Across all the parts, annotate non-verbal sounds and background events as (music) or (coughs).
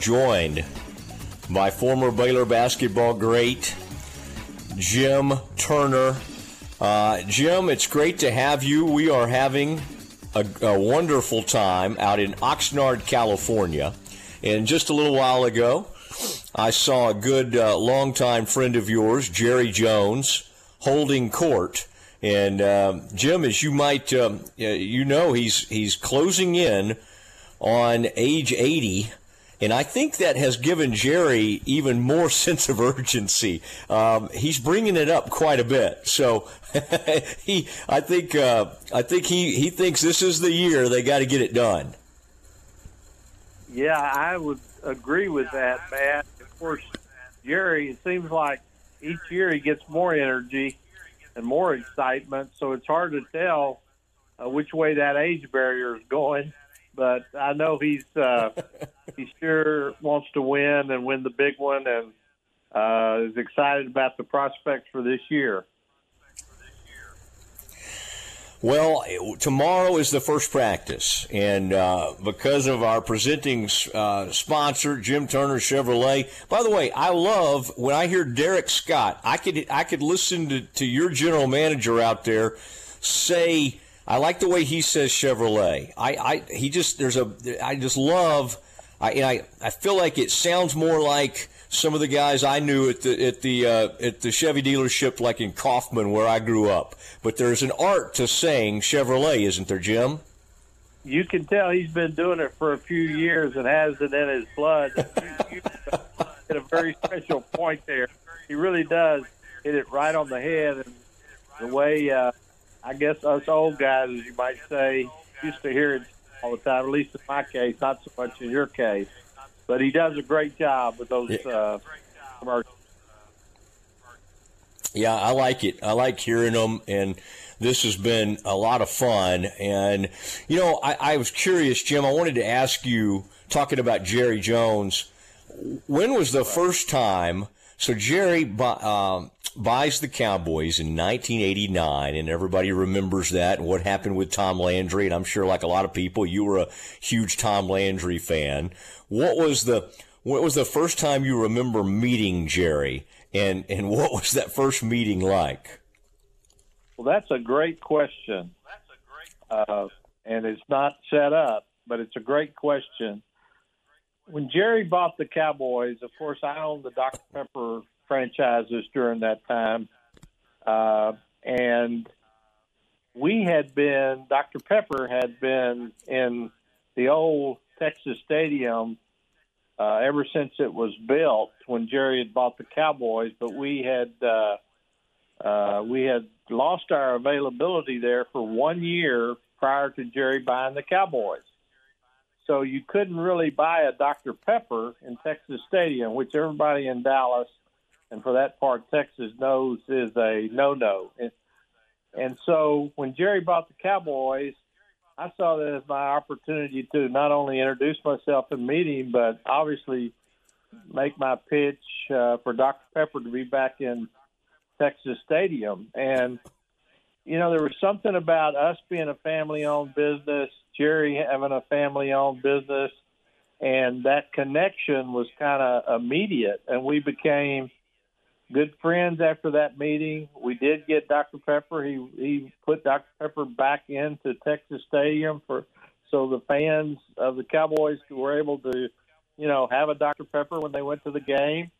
joined by former Baylor basketball great Jim Turner. Uh, Jim, it's great to have you. We are having a, a wonderful time out in Oxnard, California. And just a little while ago, I saw a good uh, longtime friend of yours, Jerry Jones, holding court. And uh, Jim, as you might um, you know, he's he's closing in on age 80. And I think that has given Jerry even more (laughs) sense of urgency. Um, he's bringing it up quite a bit. So (laughs) he, I think, uh, I think he, he thinks this is the year they got to get it done. Yeah, I would agree with that, Matt. Of course, Jerry, it seems like each year he gets more energy and more excitement. So it's hard to tell uh, which way that age barrier is going but I know he's uh, (laughs) he sure wants to win and win the big one, and uh, is excited about the prospects for this year. Well, tomorrow is the first practice, and uh, because of our presenting uh, sponsor, Jim Turner Chevrolet. By the way, I love when I hear Derek Scott. I could I could listen to, to your general manager out there say I like the way he says Chevrolet. I, I he just there's a I just love. I, I I feel like it sounds more like some of the guys I knew at the at the uh, at the Chevy dealership, like in Kaufman, where I grew up. But there's an art to saying Chevrolet, isn't there, Jim? You can tell he's been doing it for a few years and has it in his blood. (laughs) hit a very special point there. He really does hit it right on the head, and the way uh, I guess us old guys, as you might say, used to hear it all the time. At least in my case, not so much in your case. But he does a great job with those uh, commercials. Yeah, I like it. I like hearing them, and this has been a lot of fun. And you know, I, I was curious, Jim. I wanted to ask you, talking about Jerry Jones. When was the first time? So Jerry, um, buys the Cowboys in 1989, and everybody remembers that and what happened with Tom Landry. And I'm sure, like a lot of people, you were a huge Tom Landry fan. What was the what was the first time you remember meeting Jerry, and and what was that first meeting like? Well, that's a great question. Uh, and it's not set up, but it's a great question. When Jerry bought the Cowboys, of course, I owned the Dr. Pepper franchises during that time. Uh, and we had been, Dr. Pepper had been in the old Texas Stadium uh, ever since it was built when Jerry had bought the Cowboys, but we had uh, uh, we had lost our availability there for one year prior to Jerry buying the Cowboys. So you couldn't really buy a Dr. Pepper in Texas Stadium, which everybody in Dallas and for that part, Texas knows is a no-no. And, and so when Jerry bought the Cowboys, I saw that as my opportunity to not only introduce myself in meeting, but obviously make my pitch uh, for Dr. Pepper to be back in Texas Stadium. And you know, there was something about us being a family-owned business, Jerry having a family-owned business, and that connection was kind of immediate, and we became good friends after that meeting. We did get Dr. Pepper. He he put Dr. Pepper back into Texas Stadium for so the fans of the Cowboys were able to, you know, have a Dr. Pepper when they went to the game.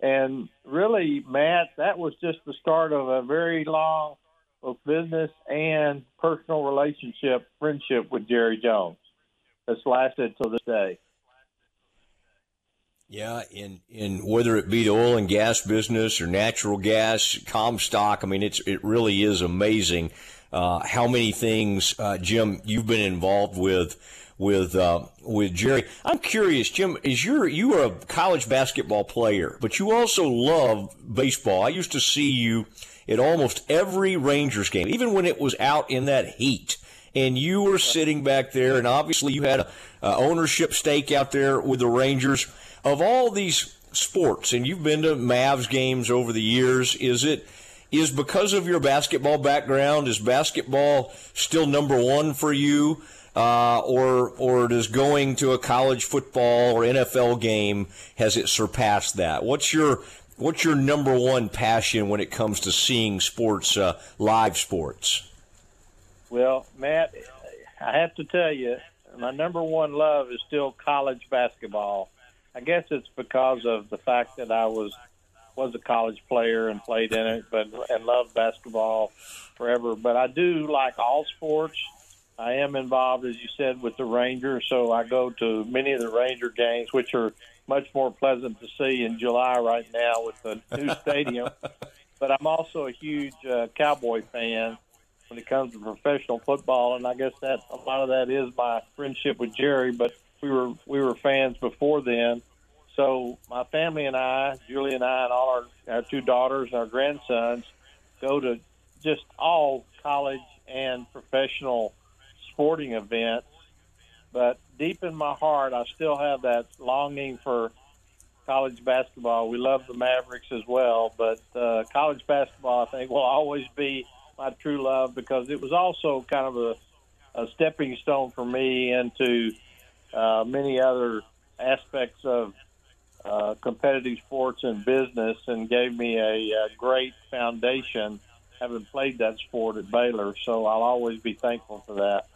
And really, Matt, that was just the start of a very long both business and personal relationship, friendship with Jerry Jones that's lasted till this day. Yeah, in in whether it be the oil and gas business or natural gas, Comstock, I mean, it's it really is amazing uh, how many things, uh, Jim, you've been involved with with uh, with Jerry. I'm curious, Jim, is you're you are a college basketball player, but you also love baseball. I used to see you at almost every Rangers game, even when it was out in that heat and you were sitting back there, and obviously you had a, a ownership stake out there with the Rangers of all these sports, and you've been to Mavs games over the years, is it is because of your basketball background? Is basketball still number one for you? uh, or or does going to a college football or NFL game has it surpassed that? What's your what's your number one passion when it comes to seeing sports, uh, live sports? Well, Matt, I have to tell you, my number one love is still college basketball. I guess it's because of the fact that I was was a college player and played in it, but and loved basketball forever. But I do like all sports. I am involved, as you said, with the Rangers, so I go to many of the Ranger games, which are much more pleasant to see in July right now with the new (laughs) stadium. But I'm also a huge uh, Cowboy fan when it comes to professional football, and I guess that a lot of that is my friendship with Jerry. But we were we were fans before then. So my family and I, Julie and I, and all our, our two daughters and our grandsons go to just all college and professional sporting events. But deep in my heart, I still have that longing for college basketball. We love the Mavericks as well, but uh, college basketball, I think, will always be my true love because it was also kind of a, a stepping stone for me into uh, many other aspects of uh, competitive sports and business and gave me a, a great foundation having played that sport at Baylor. So I'll always be thankful for that.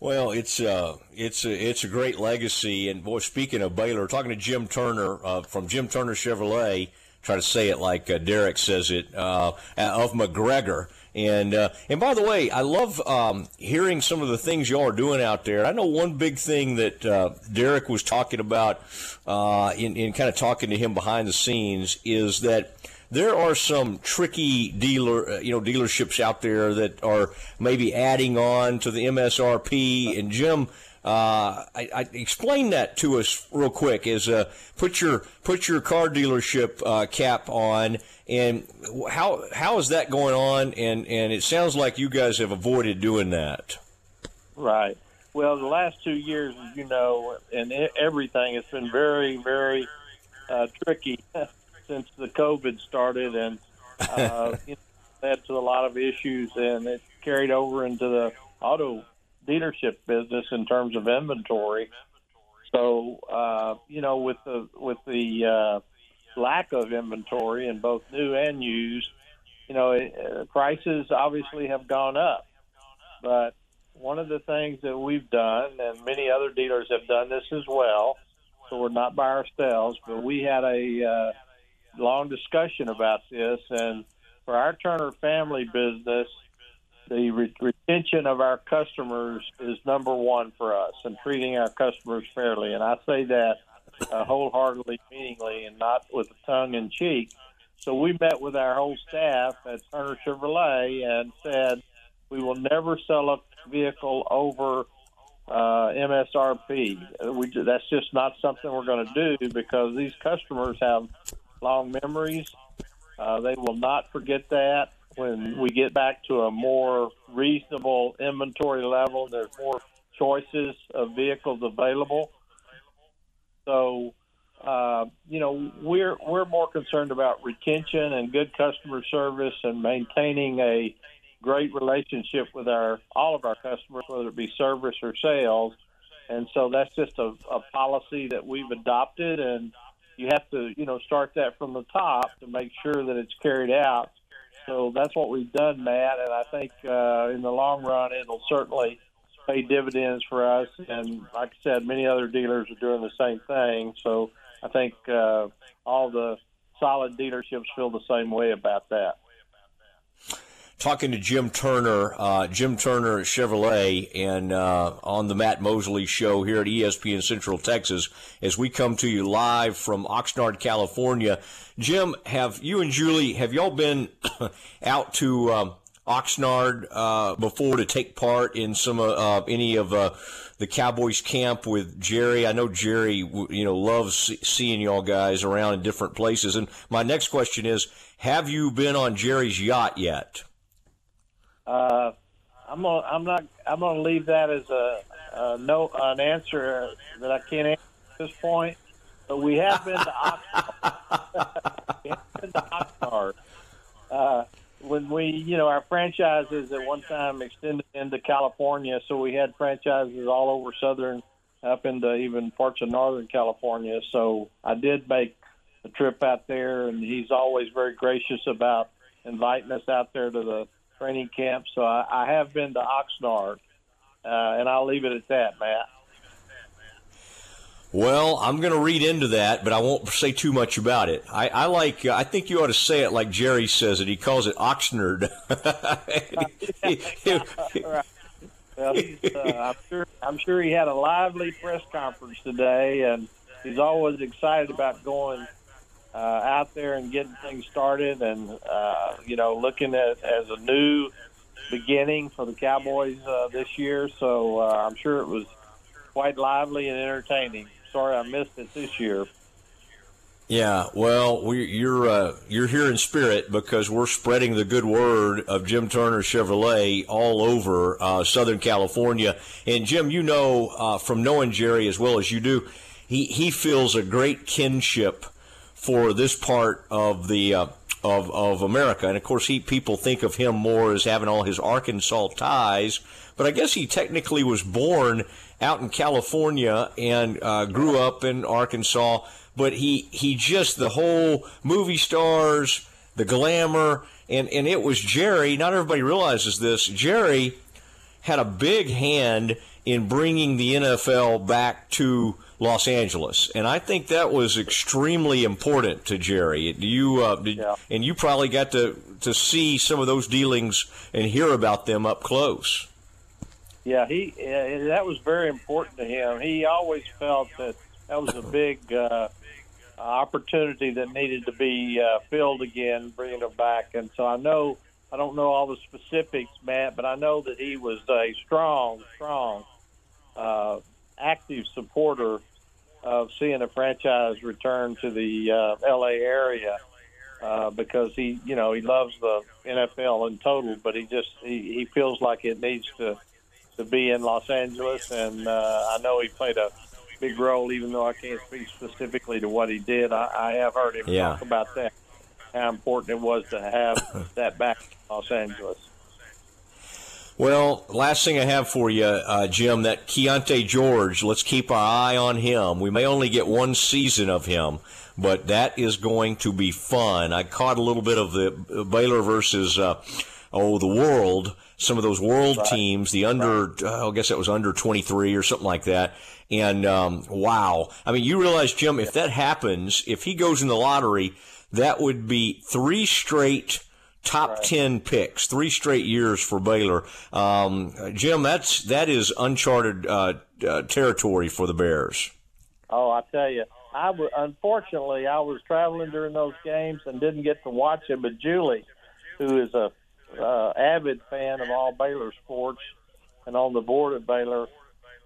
Well, it's uh, it's a, it's a great legacy. And boy, speaking of Baylor, talking to Jim Turner uh, from Jim Turner Chevrolet, try to say it like uh, Derek says it uh, of McGregor. And uh, and by the way, I love um, hearing some of the things y'all are doing out there. I know one big thing that uh, Derek was talking about in in kind of talking to him behind the scenes is that there are some tricky dealer, uh, you know, dealerships out there that are maybe adding on to the MSRP. And Jim, uh, I, I explain that to us real quick. Is uh, put your put your car dealership uh, cap on, and how how is that going on? And and it sounds like you guys have avoided doing that. Right. Well, the last two years, you know, and everything, it's been very, very uh, tricky (laughs) since the COVID started, and uh, (laughs) you know, led to a lot of issues, and it carried over into the auto dealership business in terms of inventory. So, uh, you know, with the with the uh, lack of inventory in both new and used, you know, it, uh, prices obviously have gone up. But one of the things that we've done, and many other dealers have done this as well, so we're not by ourselves, but we had a uh, long discussion about this, and for our Turner family business, the re- retention of our customers is number one for us, and treating our customers fairly. And I say that uh, wholeheartedly, meaningly, and not with a tongue in cheek. So we met with our whole staff at Turner Chevrolet and said we will never sell a vehicle over uh, MSRP. We, that's just not something we're going to do because these customers have long memories. Uh, they will not forget that when we get back to a more reasonable inventory level. There's more choices of vehicles available. So, uh, you know, we're we're more concerned about retention and good customer service and maintaining a great relationship with our all of our customers, whether it be service or sales. And so that's just a, a policy that we've adopted, and you have to, you know, start that from the top to make sure that it's carried out. So that's what we've done, Matt, and I think uh, in the long run it'll certainly pay dividends for us. And like I said, many other dealers are doing the same thing. So I think uh, all the solid dealerships feel the same way about that talking to Jim Turner, uh, Jim Turner at Chevrolet, and uh, on the Matt Mosley show here at ESPN Central Texas as we come to you live from Oxnard, California. Jim, have you and Julie have y'all been (coughs) out to um, Oxnard uh, before to take part in some uh, any of uh, the Cowboys camp with Jerry? I know Jerry, you know, loves seeing y'all guys around in different places. And my next question is, have you been on Jerry's yacht yet? Uh, I'm gonna, I'm not. I'm to leave that as a, a no an answer that I can't answer at this point. But we have been to Oxnard. we have been to Oxnard. Uh, when we, you know, our franchises at one time extended into California, so we had franchises all over Southern, up into even parts of Northern California. So I did make a trip out there, and he's always very gracious about inviting us out there to the training camp. So I, I have been to Oxnard, uh, and I'll leave it at that, Matt. Well, I'm going to read into that, but I won't say too much about it. I, I like. Uh, I think you ought to say it like Jerry says it. He calls it Oxnard. (laughs) well, he's, uh, I'm sure. I'm sure he had a lively press conference today, and he's always excited about going uh, out there and getting things started, and uh, you know, looking at as a new beginning for the Cowboys uh, this year. So uh, I'm sure it was quite lively and entertaining sorry I missed it this year. Yeah, well, we, you're uh, you're here in spirit because we're spreading the good word of Jim Turner Chevrolet all over uh, Southern California. And Jim, you know uh, from knowing Jerry as well as you do, he he feels a great kinship for this part of the uh, of of America. And of course, he people think of him more as having all his Arkansas ties, but I guess he technically was born out in California and uh, grew up in Arkansas. But he he just the whole movie stars, the glamour, and and it was Jerry. Not everybody realizes this. Jerry had a big hand in bringing the NFL back to Los Angeles, and I think that was extremely important to Jerry. You uh, did, yeah. and you probably got to to see some of those dealings and hear about them up close. Yeah, he uh, that was very important to him. He always felt that that was a big uh, opportunity that needed to be uh, filled again, bringing him back. And so I know I don't know all the specifics, Matt, but I know that he was a strong, strong, uh, active supporter of seeing a franchise return to the uh, L.A. area. Uh, because he, you know, he loves the NFL in total, but he just he, he feels like it needs to to be in Los Angeles, and uh, I know he played a big role, even though I can't speak specifically to what he did. I, I have heard him yeah. talk about that, how important it was to have (laughs) that back in Los Angeles. Well, last thing I have for you, uh, Jim, that Keyonte George, let's keep our eye on him. We may only get one season of him, but that is going to be fun. I caught a little bit of the Baylor versus, uh, oh, the world some of those world right. teams, the under, right. uh, I guess that was under 23 or something like that. And um, wow, I mean, you realize, Jim, if that happens, if he goes in the lottery, that would be three straight top right. 10 picks, three straight years for Baylor. Um, Jim, that's that is uncharted uh, uh, territory for the Bears. Oh, I tell you, I w- unfortunately I was traveling during those games and didn't get to watch it, but Julie, who is a uh, avid fan of all Baylor sports and on the board at Baylor,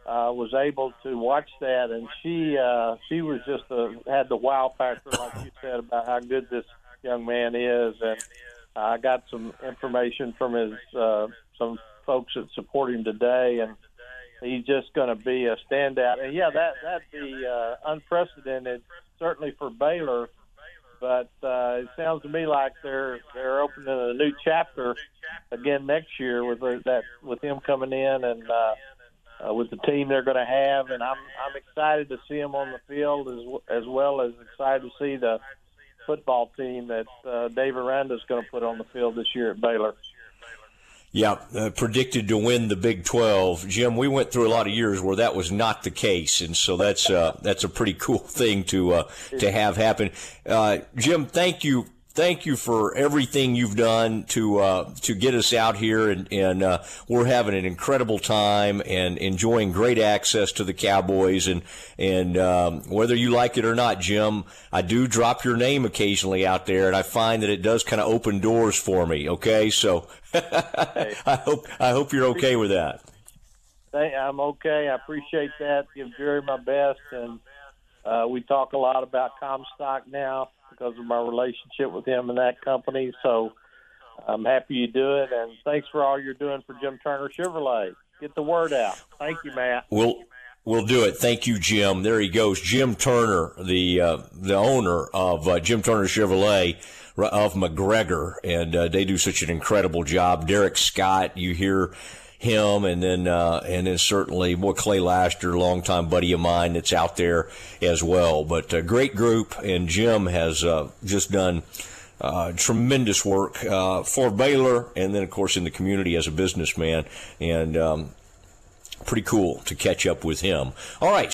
uh, was able to watch that, and she uh, she was just a, had the wow factor, like you said, about how good this young man is, and I got some information from his uh, some folks that support him today, and he's just going to be a standout. And yeah, that that'd be uh, unprecedented, certainly for Baylor but uh, it sounds to me like they're they're opening a new chapter again next year with that with him coming in and uh, uh, with the team they're going to have, and I'm I'm excited to see him on the field as as well as excited to see the football team that uh, Dave Aranda is going to put on the field this year at Baylor. Yeah, uh, predicted to win the Big 12. Jim, we went through a lot of years where that was not the case, and so that's uh, that's a pretty cool (laughs) thing to uh, to have happen. Uh, Jim, thank you thank you for everything you've done to uh, to get us out here, and, and uh, we're having an incredible time and enjoying great access to the Cowboys. And and um, whether you like it or not, Jim, I do drop your name occasionally out there, and I find that it does kind of open doors for me. Okay, so (laughs) I hope I hope you're okay with that. I'm okay. I appreciate that. Give Jerry my best, and uh, we talk a lot about Comstock now because of my relationship with him and that company. So I'm happy you do it, and thanks for all you're doing for Jim Turner Chevrolet. Get the word out. Thank you, Matt. We'll we'll do it. Thank you, Jim. There he goes, Jim Turner, the uh, the owner of uh, Jim Turner Chevrolet of McGregor, and uh, they do such an incredible job. Derek Scott, you hear him, and then uh, and then certainly more Clay Laster, longtime buddy of mine, that's out there as well. But a great group, and Jim has uh, just done. Uh, tremendous work uh, for Baylor, and then of course in the community as a businessman, and um, pretty cool to catch up with him. All right.